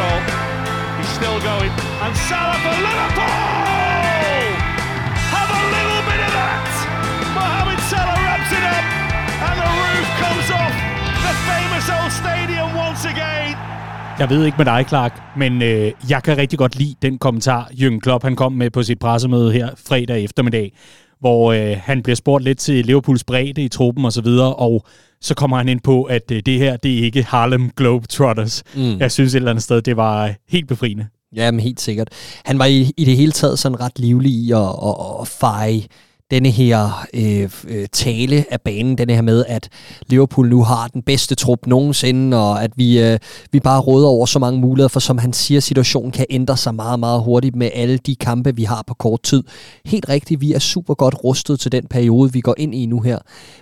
goal. He's still going. And Salah for Liverpool! Have a little bit of that! Mohamed Salah wraps it up, and the roof comes off the famous old stadium once again. Jeg ved ikke med dig, Clark, men øh, jeg kan rigtig godt lide den kommentar, Jürgen Klopp han kom med på sit pressemøde her fredag eftermiddag, hvor øh, han bliver spurgt lidt til Liverpools bredde i truppen og så videre, og så kommer han ind på, at øh, det her, det er ikke Harlem Globetrotters. Mm. Jeg synes et eller andet sted, det var øh, helt befriende. Ja, men helt sikkert. Han var i, i det hele taget sådan ret livlig i at, at, at feje denne her øh, øh, tale af banen, denne her med, at Liverpool nu har den bedste trup nogensinde, og at vi, øh, vi bare råder over så mange muligheder, for som han siger, situationen kan ændre sig meget, meget hurtigt med alle de kampe, vi har på kort tid. Helt rigtigt, vi er super godt rustet til den periode, vi går ind i nu her.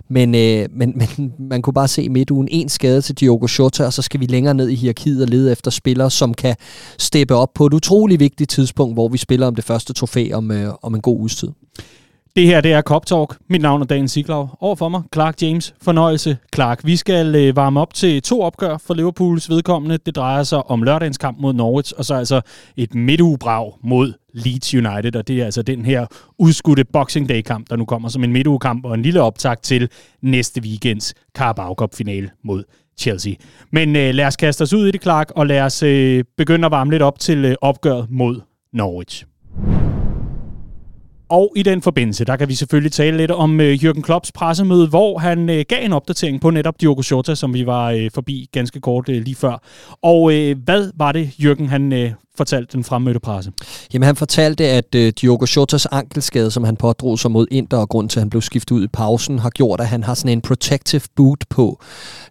Men, øh, men, men man kunne bare se i midtugen en skade til Diogo Jota, og så skal vi længere ned i hierarkiet og lede efter spillere, som kan steppe op på et utrolig vigtigt tidspunkt, hvor vi spiller om det første trofæ om, øh, om en god uges. Det her, det er Cop Talk. Mit navn er Dan Siglau. Overfor mig, Clark James. Fornøjelse, Clark. Vi skal øh, varme op til to opgør for Liverpools vedkommende. Det drejer sig om lørdagens kamp mod Norwich, og så altså et midtugebrag mod Leeds United, og det er altså den her udskudte Boxing Day-kamp, der nu kommer som en midtugekamp og en lille optakt til næste weekends Carabao Cup-finale mod Chelsea. Men øh, lad os kaste os ud i det, Clark, og lad os øh, begynde at varme lidt op til øh, opgøret mod Norwich. Og i den forbindelse, der kan vi selvfølgelig tale lidt om øh, Jürgen Klopps pressemøde, hvor han øh, gav en opdatering på netop Diogo Jota, som vi var øh, forbi ganske kort øh, lige før. Og øh, hvad var det, Jürgen han øh, fortalte den fremmødte presse? Jamen han fortalte, at øh, Diogo Jotas ankelskade, som han pådrog sig mod Inter, og grund til, at han blev skiftet ud i pausen, har gjort, at han har sådan en protective boot på.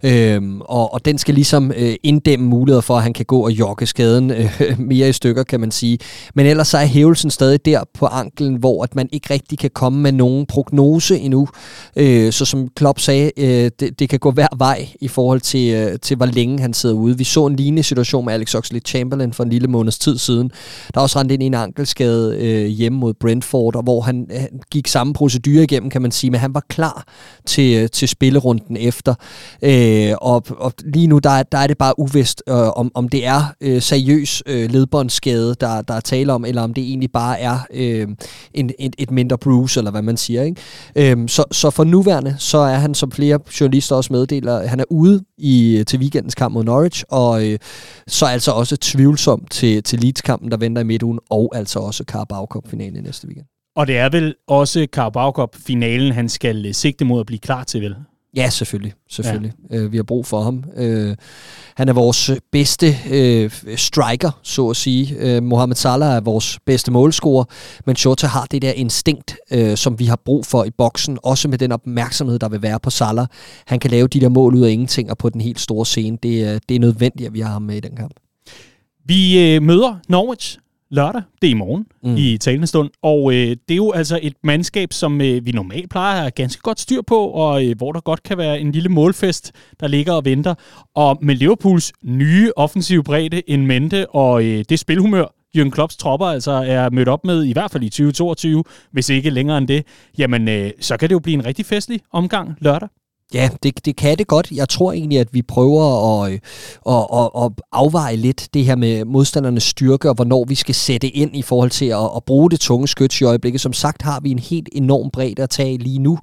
Øhm, og, og den skal ligesom øh, inddæmme muligheder for, at han kan gå og jogge skaden øh, mere i stykker, kan man sige. Men ellers så er hævelsen stadig der på anklen, hvor at man ikke rigtig kan komme med nogen prognose endnu. Øh, så som Klopp sagde, øh, det, det kan gå hver vej i forhold til, øh, til, hvor længe han sidder ude. Vi så en lignende situation med Alex Oxlade-Chamberlain for en lille måned måneds tid siden. Der er også rent ind i en ankelskade øh, hjemme mod Brentford, og hvor han, han gik samme procedure igennem, kan man sige, men han var klar til, øh, til spillerunden efter. Øh, og, og lige nu, der, der er det bare uvist, øh, om, om det er øh, seriøs øh, ledbåndsskade, der, der er tale om, eller om det egentlig bare er øh, en, et, et mindre bruise, eller hvad man siger. Ikke? Øh, så, så for nuværende, så er han, som flere journalister også meddeler, han er ude i, til weekendens kamp mod Norwich, og øh, så altså også tvivlsom til, til Leeds-kampen, der venter i midtugen, og altså også Carabao Cup-finalen i næste weekend. Og det er vel også Carabao Cup-finalen, han skal øh, sigte mod at blive klar til, vel? Ja, selvfølgelig. selvfølgelig. Ja. Øh, vi har brug for ham. Øh, han er vores bedste øh, striker, så at sige. Øh, Mohamed Salah er vores bedste målscorer, men Shota har det der instinkt, øh, som vi har brug for i boksen, også med den opmærksomhed, der vil være på Salah. Han kan lave de der mål ud af ingenting, og på den helt store scene. Det, det er nødvendigt, at vi har ham med i den kamp. Vi øh, møder Norwich lørdag, det er i morgen, mm. i talende stund. Og øh, det er jo altså et mandskab, som øh, vi normalt plejer at have ganske godt styr på, og øh, hvor der godt kan være en lille målfest, der ligger og venter. Og med Liverpools nye offensive bredde en mente, og øh, det spilhumør, Jürgen Klopps tropper altså er mødt op med, i hvert fald i 2022, hvis ikke længere end det, jamen øh, så kan det jo blive en rigtig festlig omgang lørdag. Ja, det, det kan det godt. Jeg tror egentlig, at vi prøver at, øh, at, at, at afveje lidt det her med modstandernes styrke, og hvornår vi skal sætte ind i forhold til at, at bruge det tunge skyts i øjeblikket. Som sagt har vi en helt enorm bredde at tage lige nu.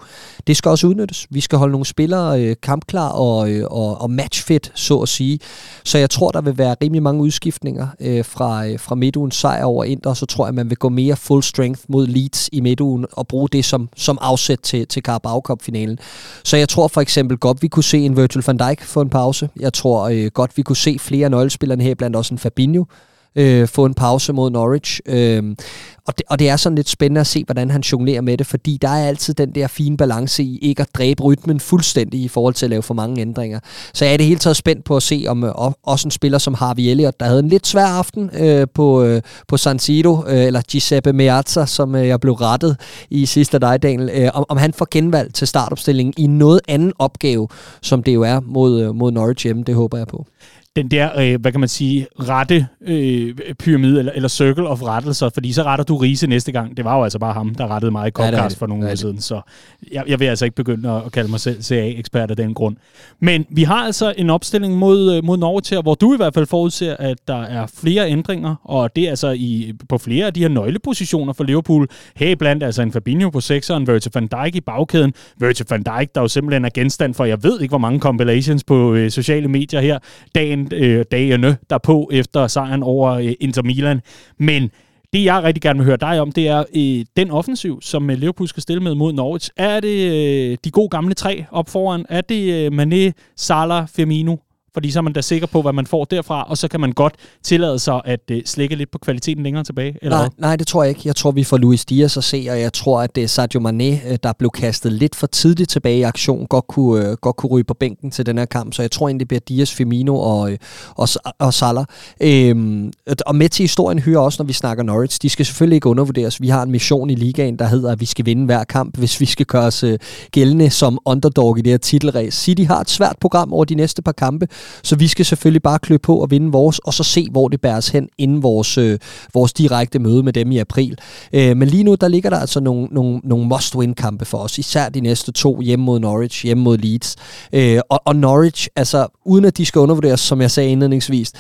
Det skal også udnyttes. Vi skal holde nogle spillere øh, kampklar og, øh, og, og matchfit, så at sige. Så jeg tror, der vil være rimelig mange udskiftninger øh, fra, øh, fra midtugens sejr over Inter, og så tror jeg, at man vil gå mere full strength mod Leeds i midtugen og bruge det som, som afsæt til, til Carabao Cup-finalen. Så jeg tror for eksempel godt, vi kunne se en Virgil van Dijk få en pause. Jeg tror øh, godt, vi kunne se flere nøglespillere her, blandt også en Fabinho, øh, få en pause mod Norwich. Øh, og, det, og det er sådan lidt spændende at se, hvordan han jonglerer med det, fordi der er altid den der fine balance i ikke at dræbe rytmen fuldstændig i forhold til at lave for mange ændringer. Så jeg er det hele taget spændt på at se, om øh, også en spiller som Harvey Elliott, der havde en lidt svær aften øh, på, øh, på San Siro, øh, eller Giuseppe Meazza, som øh, jeg blev rettet i sidste dag, Daniel, øh, om, om han får genvalg til startopstillingen i noget anden opgave, som det jo er mod, øh, mod Norwich hjemme. Det håber jeg på den der, øh, hvad kan man sige, rette øh, pyramide, eller, eller circle of rettelser, fordi så retter du Riese næste gang. Det var jo altså bare ham, der rettede mig i Comcast ja, for nogle uger siden, så jeg, jeg vil altså ikke begynde at kalde mig selv CA-ekspert af den grund. Men vi har altså en opstilling mod, øh, mod Norge til, hvor du i hvert fald forudser, at der er flere ændringer, og det er altså i, på flere af de her nøglepositioner for Liverpool. Her blandt altså en Fabinho på 6'eren, Virgil van Dijk i bagkæden. Virgil van Dijk, der jo simpelthen er genstand for, jeg ved ikke, hvor mange compilations på øh, sociale medier her, dagen, øh, dagene derpå efter sejren over øh, Inter Milan. Men det, jeg rigtig gerne vil høre dig om, det er øh, den offensiv, som øh, Liverpool skal stille med mod Norwich. Er det øh, de gode gamle tre op foran? Er det øh, Mané, Salah, Firmino fordi så er man da sikker på, hvad man får derfra, og så kan man godt tillade sig at uh, slække lidt på kvaliteten længere tilbage? Eller nej, nej, det tror jeg ikke. Jeg tror, vi får Luis Diaz at se, og jeg tror, at er Sadio Mane, der blev kastet lidt for tidligt tilbage i aktion, godt kunne, uh, godt kunne ryge på bænken til den her kamp. Så jeg tror egentlig, det bliver Diaz, Firmino og, uh, og, og Salah. Øhm, og med til historien hører også, når vi snakker Norwich, de skal selvfølgelig ikke undervurderes. Vi har en mission i ligaen, der hedder, at vi skal vinde hver kamp, hvis vi skal gøre os gældende som underdog i det her titelræs. City har et svært program over de næste par kampe, så vi skal selvfølgelig bare klø på og vinde vores, og så se, hvor det bæres hen inden vores, øh, vores direkte møde med dem i april. Øh, men lige nu, der ligger der altså nogle, nogle, nogle must-win-kampe for os, især de næste to hjemme mod Norwich, hjemme mod Leeds. Øh, og, og Norwich, altså uden at de skal undervurderes, som jeg sagde indledningsvis,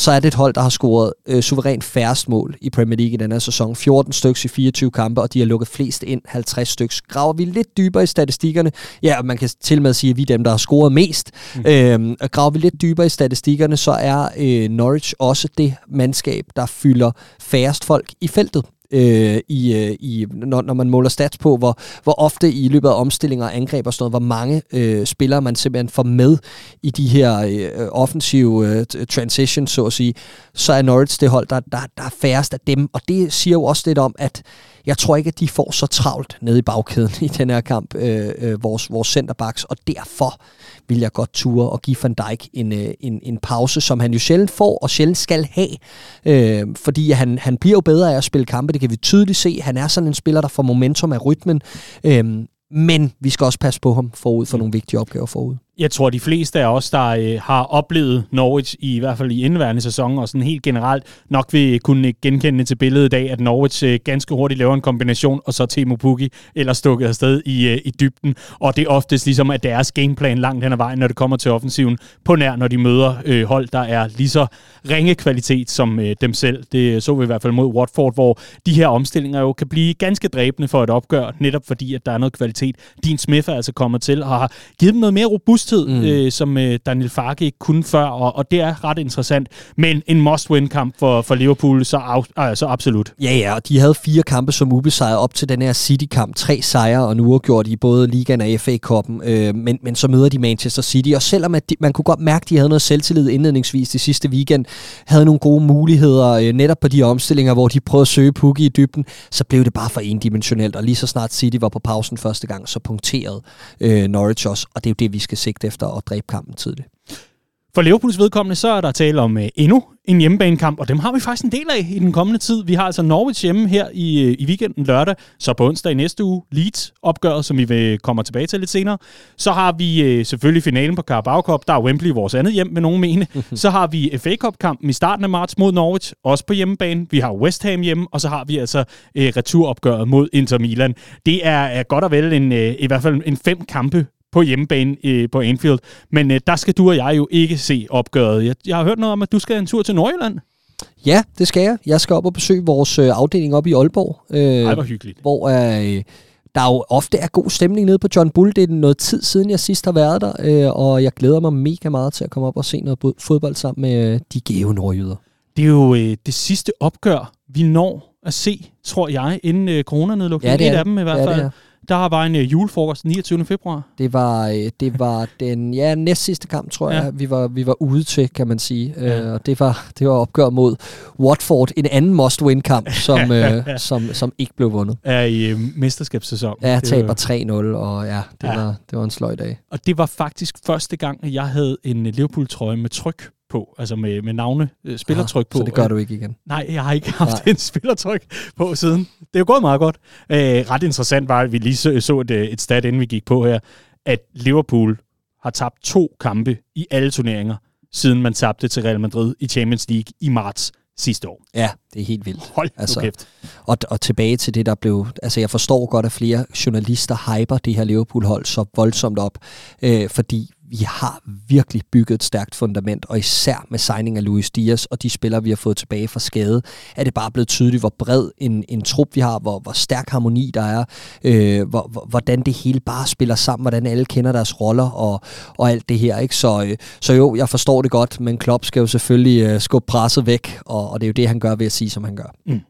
så er det et hold, der har scoret øh, suverænt færrest mål i Premier League i denne her sæson. 14 stykker i 24 kampe, og de har lukket flest ind, 50 stykker. Graver vi lidt dybere i statistikkerne, ja, man kan til med sige, at vi er dem, der har scoret mest. Mm. Øhm, graver vi lidt dybere i statistikkerne, så er øh, Norwich også det mandskab, der fylder færrest folk i feltet øh, i, øh, i, når, når man måler stats på, hvor, hvor ofte i løbet af omstillinger og angreb og sådan noget, hvor mange øh, spillere man simpelthen får med i de her øh, offensive øh, transitions, så at sige, så er Norwich det hold, der, der, der er færrest af dem. Og det siger jo også lidt om, at jeg tror ikke, at de får så travlt nede i bagkæden i den her kamp, øh, øh, vores, vores centerbacks, og derfor vil jeg godt ture og give Van Dijk en, øh, en, en pause, som han jo sjældent får og sjældent skal have, øh, fordi han, han bliver jo bedre af at spille kampe, det kan vi tydeligt se. Han er sådan en spiller, der får momentum af rytmen, øh, men vi skal også passe på ham forud for nogle vigtige opgaver forud jeg tror, de fleste af os, der øh, har oplevet Norwich, i, i hvert fald i indværende sæson, og sådan helt generelt, nok vil kunne genkende til billedet i dag, at Norwich øh, ganske hurtigt laver en kombination, og så Timo Pukki eller stukket afsted i, øh, i dybden. Og det er oftest ligesom, at deres gameplan langt hen ad vejen, når det kommer til offensiven, på nær, når de møder øh, hold, der er lige så ringe kvalitet som øh, dem selv. Det øh, så vi i hvert fald mod Watford, hvor de her omstillinger jo kan blive ganske dræbende for et opgør, netop fordi, at der er noget kvalitet. Din Smith er altså kommet til og har givet dem noget mere robust robusthed, mm. øh, som øh, Daniel Farke ikke kunne før, og, og det er ret interessant. Men en must-win-kamp for, for Liverpool, så, af, øh, så absolut. Ja, ja, og de havde fire kampe som ubesejret op til den her City-kamp. Tre sejre, og nu gjort i både Ligaen og FA-koppen. Øh, men, men så møder de Manchester City, og selvom at de, man kunne godt mærke, at de havde noget selvtillid indledningsvis det sidste weekend, havde nogle gode muligheder øh, netop på de omstillinger, hvor de prøvede at søge Pukki i dybden, så blev det bare for endimensionelt, og lige så snart City var på pausen første gang, så punkterede øh, Norwich også, og det er jo det, vi skal sigte efter at dræbe kampen tidligt. For Liverpools vedkommende, så er der tale om uh, endnu en hjemmebanekamp, og dem har vi faktisk en del af i den kommende tid. Vi har altså Norwich hjemme her i, uh, i weekenden lørdag, så på onsdag i næste uge Leeds opgøret, som vi vil komme tilbage til lidt senere. Så har vi uh, selvfølgelig finalen på Carabao Cup, der er Wembley vores andet hjem, med nogen mene. så har vi FA Cup-kampen i starten af marts mod Norwich, også på hjemmebane. Vi har West Ham hjemme, og så har vi altså returopgøret mod Inter Milan. Det er, er godt og vel en, i hvert fald en fem kampe på hjemmebane øh, på Anfield. Men øh, der skal du og jeg jo ikke se opgøret. Jeg, jeg har hørt noget om, at du skal en tur til Nordjylland. Ja, det skal jeg. Jeg skal op og besøge vores øh, afdeling op i Aalborg. Øh, Ej, hvor hyggeligt. Hvor øh, der jo ofte er god stemning nede på John Bull. Det er noget tid siden, jeg sidst har været der, øh, og jeg glæder mig mega meget til at komme op og se noget fodbold sammen med øh, de gave nordjyder. Det er jo øh, det sidste opgør, vi når at se, tror jeg, inden øh, coronanedlukningen. Ja, det er Et af dem i hvert ja, fald. Det er. Der var en uh, julefrokost 29. februar. Det var, øh, det var den ja, næst sidste kamp, tror ja. jeg, vi var, vi var ude til, kan man sige. Ja. Uh, og det var, det var opgør mod Watford, en anden must-win-kamp, som, uh, som, som ikke blev vundet. Ja, i uh, mesterskabssæson. Ja, taber 3-0, og ja, det, ja. Var, det var en sløj dag. Og det var faktisk første gang, at jeg havde en Liverpool-trøje med tryk på, altså med, med navne, øh, spillertryk på. Så det gør du ikke igen? Nej, jeg har ikke haft Nej. en spillertryk på siden. Det er jo gået meget godt. Øh, ret interessant var, at vi lige så, så et, øh, et stat, inden vi gik på her, at Liverpool har tabt to kampe i alle turneringer siden man tabte til Real Madrid i Champions League i marts sidste år. Ja, det er helt vildt. Hold altså, kæft. Og, og tilbage til det, der blev... Altså, jeg forstår godt, at flere journalister hyper det her Liverpool-hold så voldsomt op, øh, fordi vi har virkelig bygget et stærkt fundament, og især med signing af Luis Diaz og de spillere, vi har fået tilbage fra skade, er det bare blevet tydeligt, hvor bred en, en trup vi har, hvor, hvor stærk harmoni der er, øh, hvor, hvor, hvordan det hele bare spiller sammen, hvordan alle kender deres roller og, og alt det her. Ikke? Så, øh, så jo, jeg forstår det godt, men Klopp skal jo selvfølgelig øh, skubbe presset væk, og, og det er jo det, han gør ved at sige, som han gør. Mm.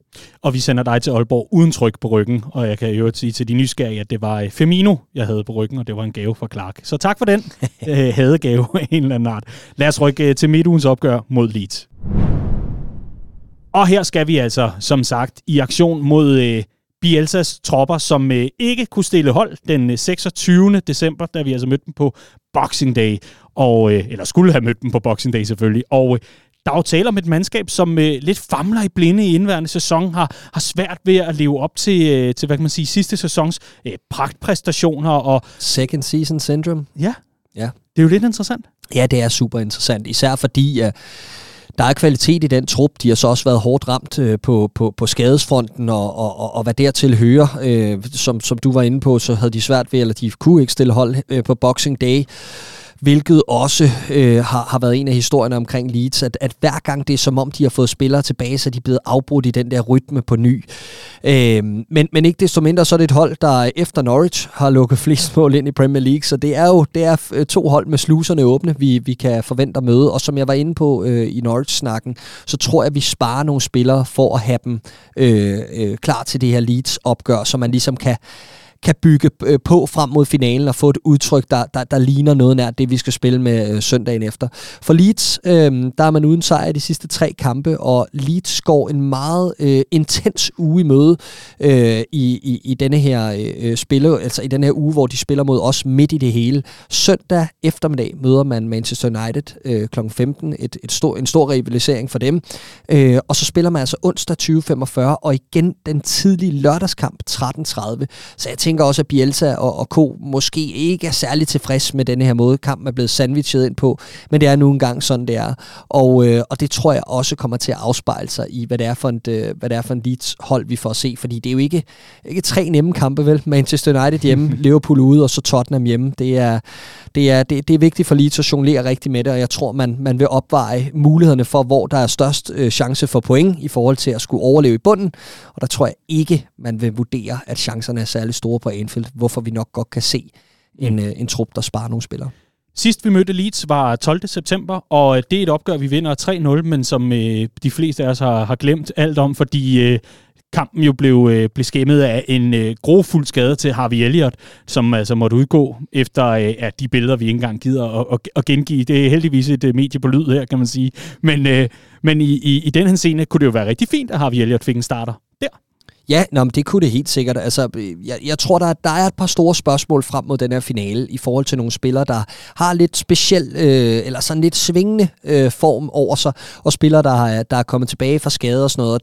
Og vi sender dig til Aalborg uden tryk på ryggen, og jeg kan jo sige til de nysgerrige, at det var øh, Femino, jeg havde på ryggen, og det var en gave fra Clark. Så tak for den øh, hadegave af en eller anden art. Lad os rykke øh, til midtugens opgør mod Leeds. Og her skal vi altså, som sagt, i aktion mod øh, Bielsas tropper, som øh, ikke kunne stille hold den 26. Øh, december, da vi altså mødte dem på Boxing Day, og, øh, eller skulle have mødt dem på Boxing Day selvfølgelig. Og øh, der er jo tale om et mandskab, som øh, lidt famler i blinde i indværende sæson, har, har svært ved at leve op til, øh, til hvad kan man sige, sidste sæsons øh, pragtpræstationer. Og Second season syndrome. Ja, ja, det er jo lidt interessant. Ja, det er super interessant, især fordi... Øh, der er kvalitet i den trup. De har så også været hårdt ramt øh, på, på, på skadesfronten, og, og, og, og hvad dertil hører. Øh, som, som du var inde på, så havde de svært ved, eller de kunne ikke stille hold øh, på Boxing Day hvilket også øh, har, har været en af historierne omkring Leeds, at, at hver gang det er som om, de har fået spillere tilbage, så er de blevet afbrudt i den der rytme på ny. Øh, men, men ikke desto mindre, så er det et hold, der efter Norwich har lukket flest mål ind i Premier League, så det er jo det er øh, to hold med sluserne åbne, vi, vi kan forvente at møde, og som jeg var inde på øh, i Norwich-snakken, så tror jeg, at vi sparer nogle spillere for at have dem øh, øh, klar til det her Leeds-opgør, så man ligesom kan kan bygge øh, på frem mod finalen og få et udtryk, der, der, der ligner noget nær det, vi skal spille med øh, søndagen efter. For Leeds, øh, der er man uden sejr i de sidste tre kampe, og Leeds går en meget øh, intens uge i møde øh, i, i, i denne her øh, spille, altså i den her uge, hvor de spiller mod os midt i det hele. Søndag eftermiddag møder man Manchester United øh, kl. 15, et, et stor, en stor rivalisering for dem, øh, og så spiller man altså onsdag 20.45, og igen den tidlige lørdagskamp 13.30. Så jeg tænker, tænker også, at Bielsa og, og Co. måske ikke er særlig tilfreds med denne her måde, kampen er blevet sandwichet ind på, men det er nu engang sådan, det er. Og, øh, og det tror jeg også kommer til at afspejle sig i, hvad det er for en, øh, hvad det er for en Leeds hold, vi får at se, fordi det er jo ikke, ikke tre nemme kampe, vel? Manchester United hjemme, Liverpool ude, og så Tottenham hjemme. Det er, det er, det, det er vigtigt for Leeds at jonglere rigtig med det, og jeg tror, man, man vil opveje mulighederne for, hvor der er størst øh, chance for point i forhold til at skulle overleve i bunden, og der tror jeg ikke, man vil vurdere, at chancerne er særlig store på Anfield, hvorfor vi nok godt kan se en, mm. en trup, der sparer nogle spillere. Sidst vi mødte Leeds var 12. september, og det er et opgør, vi vinder 3-0, men som øh, de fleste af os har, har glemt alt om, fordi øh, kampen jo blev, øh, blev skæmmet af en øh, grofuld skade til Harvey Elliott, som altså måtte udgå efter øh, at de billeder, vi ikke engang gider at, at, at gengive. Det er heldigvis et øh, medie på lyd her, kan man sige. Men, øh, men i, i, i den her scene kunne det jo være rigtig fint, at Harvey Elliott fik en starter der. Ja, nå, men det kunne det helt sikkert. Altså, øh, jeg, jeg tror, der, der er et par store spørgsmål frem mod den her finale i forhold til nogle spillere, der har lidt speciel, øh, eller sådan lidt svingende øh, form over sig, og spillere, der, har, der er kommet tilbage fra skade og sådan noget.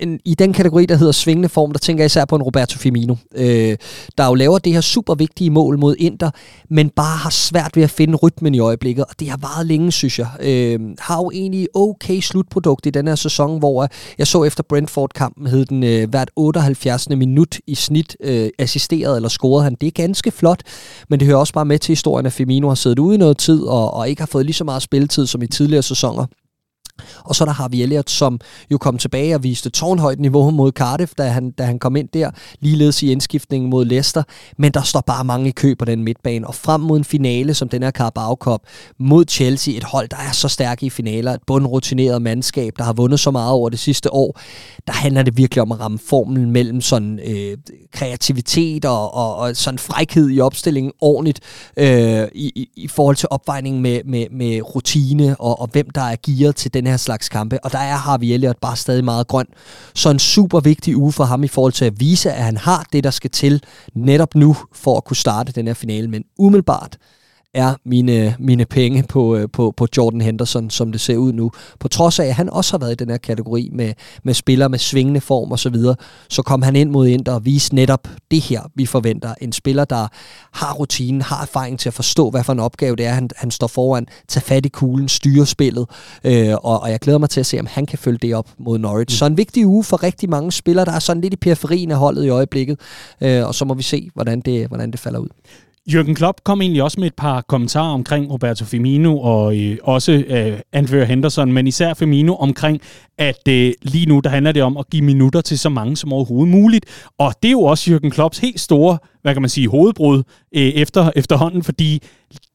Den, I den kategori, der hedder svingende form, der tænker jeg især på en Roberto Firmino, øh, der jo laver det her super vigtige mål mod Inter, men bare har svært ved at finde rytmen i øjeblikket, og det har varet længe, synes jeg. Øh, har jo egentlig okay slutprodukt i den her sæson, hvor øh, jeg så efter Brentford-kampen, hed den øh, hvert 78. minut i snit øh, assisteret eller scoret han. Det er ganske flot, men det hører også bare med til historien, at Firmino har siddet ude i noget tid og, og ikke har fået lige så meget spilletid som i tidligere sæsoner. Og så der har vi Elliot, som jo kom tilbage og viste tårnhøjt niveau mod Cardiff, da han, da han kom ind der, ligeledes i indskiftningen mod Leicester. Men der står bare mange i kø på den midtbane. Og frem mod en finale, som den her Carabao Cup, mod Chelsea, et hold, der er så stærk i finaler, et bundrutineret mandskab, der har vundet så meget over det sidste år, der handler det virkelig om at ramme formlen mellem sådan øh, kreativitet og, og, og sådan frækhed i opstillingen ordentligt øh, i, i, i forhold til opvejningen med, med, med rutine og, og hvem der er gearet til den den her slags kampe, og der er Harvey Elliott bare stadig meget grøn. Så en super vigtig uge for ham i forhold til at vise, at han har det, der skal til netop nu, for at kunne starte den her finale. Men umiddelbart er mine, mine penge på, øh, på, på Jordan Henderson, som det ser ud nu. På trods af, at han også har været i den her kategori med, med spillere med svingende form og så videre, så kom han ind mod Inter og viste netop det her, vi forventer. En spiller, der har rutinen, har erfaring til at forstå, hvad for en opgave det er, han, han står foran, tage fat i kuglen, styre spillet, øh, og, og jeg glæder mig til at se, om han kan følge det op mod Norwich. Mm. Så en vigtig uge for rigtig mange spillere, der er sådan lidt i periferien af holdet i øjeblikket, øh, og så må vi se, hvordan det, hvordan det falder ud. Jürgen Klopp kom egentlig også med et par kommentarer omkring Roberto Firmino og øh, også øh, anfører Henderson, men især Firmino omkring, at øh, lige nu der handler det om at give minutter til så mange som overhovedet muligt. Og det er jo også Jürgen Klopps helt store, hvad kan man sige, hovedbrud øh, efter, efterhånden, fordi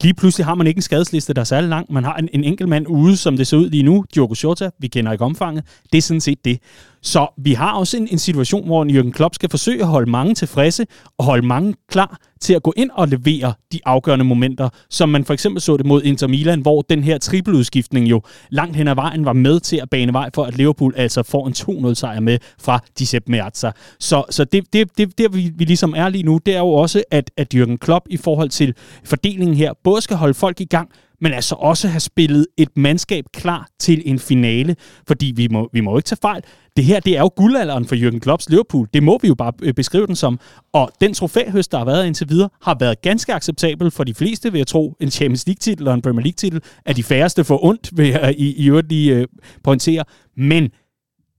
lige pludselig har man ikke en skadesliste, der er særlig lang. Man har en, en enkelt mand ude, som det ser ud lige nu, Diogo Jota, vi kender ikke omfanget. Det er sådan set det. Så vi har også en, en situation, hvor Jürgen Klopp skal forsøge at holde mange tilfredse og holde mange klar til at gå ind og levere de afgørende momenter, som man for eksempel så det mod Inter Milan, hvor den her trippeludskiftning jo langt hen ad vejen var med til at bane vej for, at Liverpool altså får en 2-0 sejr med fra Giuseppe Meazza. Så, så det, det, det, der vi, vi ligesom er lige nu, det er jo også, at, at Jürgen Klopp i forhold til fordelingen her, både skal holde folk i gang, men altså også have spillet et mandskab klar til en finale, fordi vi må, vi må ikke tage fejl. Det her, det er jo guldalderen for Jürgen Klopps Liverpool. Det må vi jo bare øh, beskrive den som. Og den trofæhøst, der har været indtil videre, har været ganske acceptabel for de fleste, vil jeg tro. En Champions League-titel og en Premier League-titel er de færreste for ondt, vil jeg i, i øvrigt lige uh, pointere. Men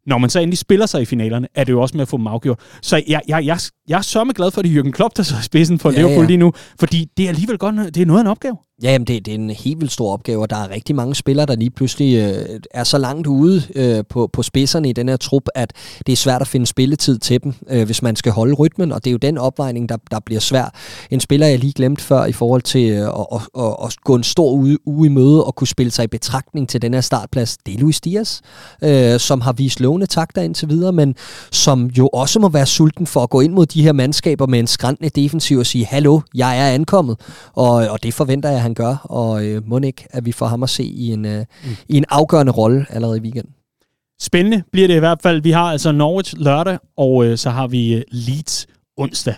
når man så endelig spiller sig i finalerne, er det jo også med at få dem afgjort. Så jeg, jeg, jeg, jeg er så glad for, at det er Jürgen Klopp, der så i spidsen for ja, Liverpool ja. lige nu, fordi det er alligevel godt, det er noget af en opgave. Ja, jamen det, det er en helt vildt stor opgave, og der er rigtig mange spillere, der lige pludselig øh, er så langt ude øh, på, på spidserne i den her trup, at det er svært at finde spilletid til dem, øh, hvis man skal holde rytmen, og det er jo den opvejning, der, der bliver svær. En spiller, jeg lige glemt før i forhold til øh, at, at, at, at gå en stor uge, uge i møde og kunne spille sig i betragtning til den her startplads, det er Luis Dias, øh, som har vist lovende takter indtil videre, men som jo også må være sulten for at gå ind mod de her mandskaber med en skræntende defensiv og sige, hallo, jeg er ankommet, og, og det forventer jeg, han gør, og øh, må ikke, at vi får ham at se i en, øh, mm. i en afgørende rolle allerede i weekenden. Spændende bliver det i hvert fald. Vi har altså Norwich lørdag, og øh, så har vi øh, Leeds onsdag.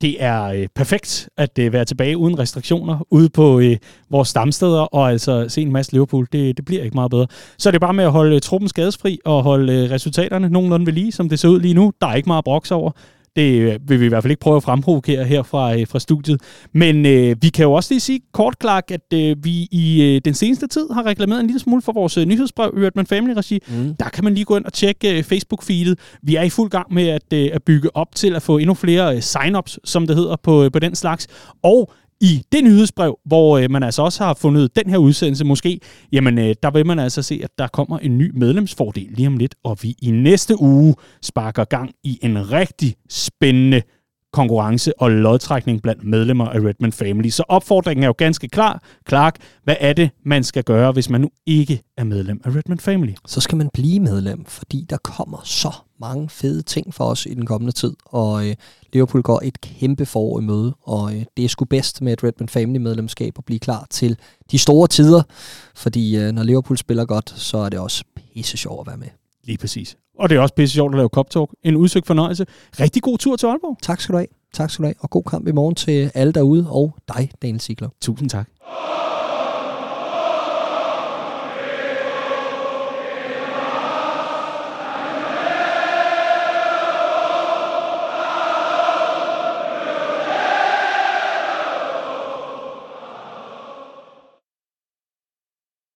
Det er øh, perfekt at øh, være tilbage uden restriktioner ude på øh, vores stamsteder, og altså se en masse Liverpool. Det, det bliver ikke meget bedre. Så er det bare med at holde øh, truppen skadesfri og holde øh, resultaterne nogenlunde ved lige, som det ser ud lige nu. Der er ikke meget broks over. Det øh, vil vi i hvert fald ikke prøve at fremprovokere her fra, øh, fra studiet. Men øh, vi kan jo også lige sige kort, Clark, at øh, vi i øh, den seneste tid har reklameret en lille smule for vores øh, nyhedsbrev i Redman Family Regi. Mm. Der kan man lige gå ind og tjekke øh, Facebook-feedet. Vi er i fuld gang med at, øh, at bygge op til at få endnu flere øh, sign-ups, som det hedder på, øh, på den slags. Og i det nyhedsbrev, hvor øh, man altså også har fundet den her udsendelse måske, jamen øh, der vil man altså se, at der kommer en ny medlemsfordel lige om lidt, og vi i næste uge sparker gang i en rigtig spændende konkurrence og lodtrækning blandt medlemmer af Redman Family. Så opfordringen er jo ganske klar. Clark, hvad er det, man skal gøre, hvis man nu ikke er medlem af Redman Family? Så skal man blive medlem, fordi der kommer så mange fede ting for os i den kommende tid, og øh, Liverpool går et kæmpe forår i møde, og øh, det er sgu bedst med et Redman Family medlemskab at blive klar til de store tider, fordi øh, når Liverpool spiller godt, så er det også pisse sjovt at være med. Lige præcis. Og det er også pisse sjovt at lave Cop Talk. En udsøgt fornøjelse. Rigtig god tur til Aalborg. Tak skal du have. Tak skal du have. Og god kamp i morgen til alle derude, og dig, Daniel Sigler. Tusind tak.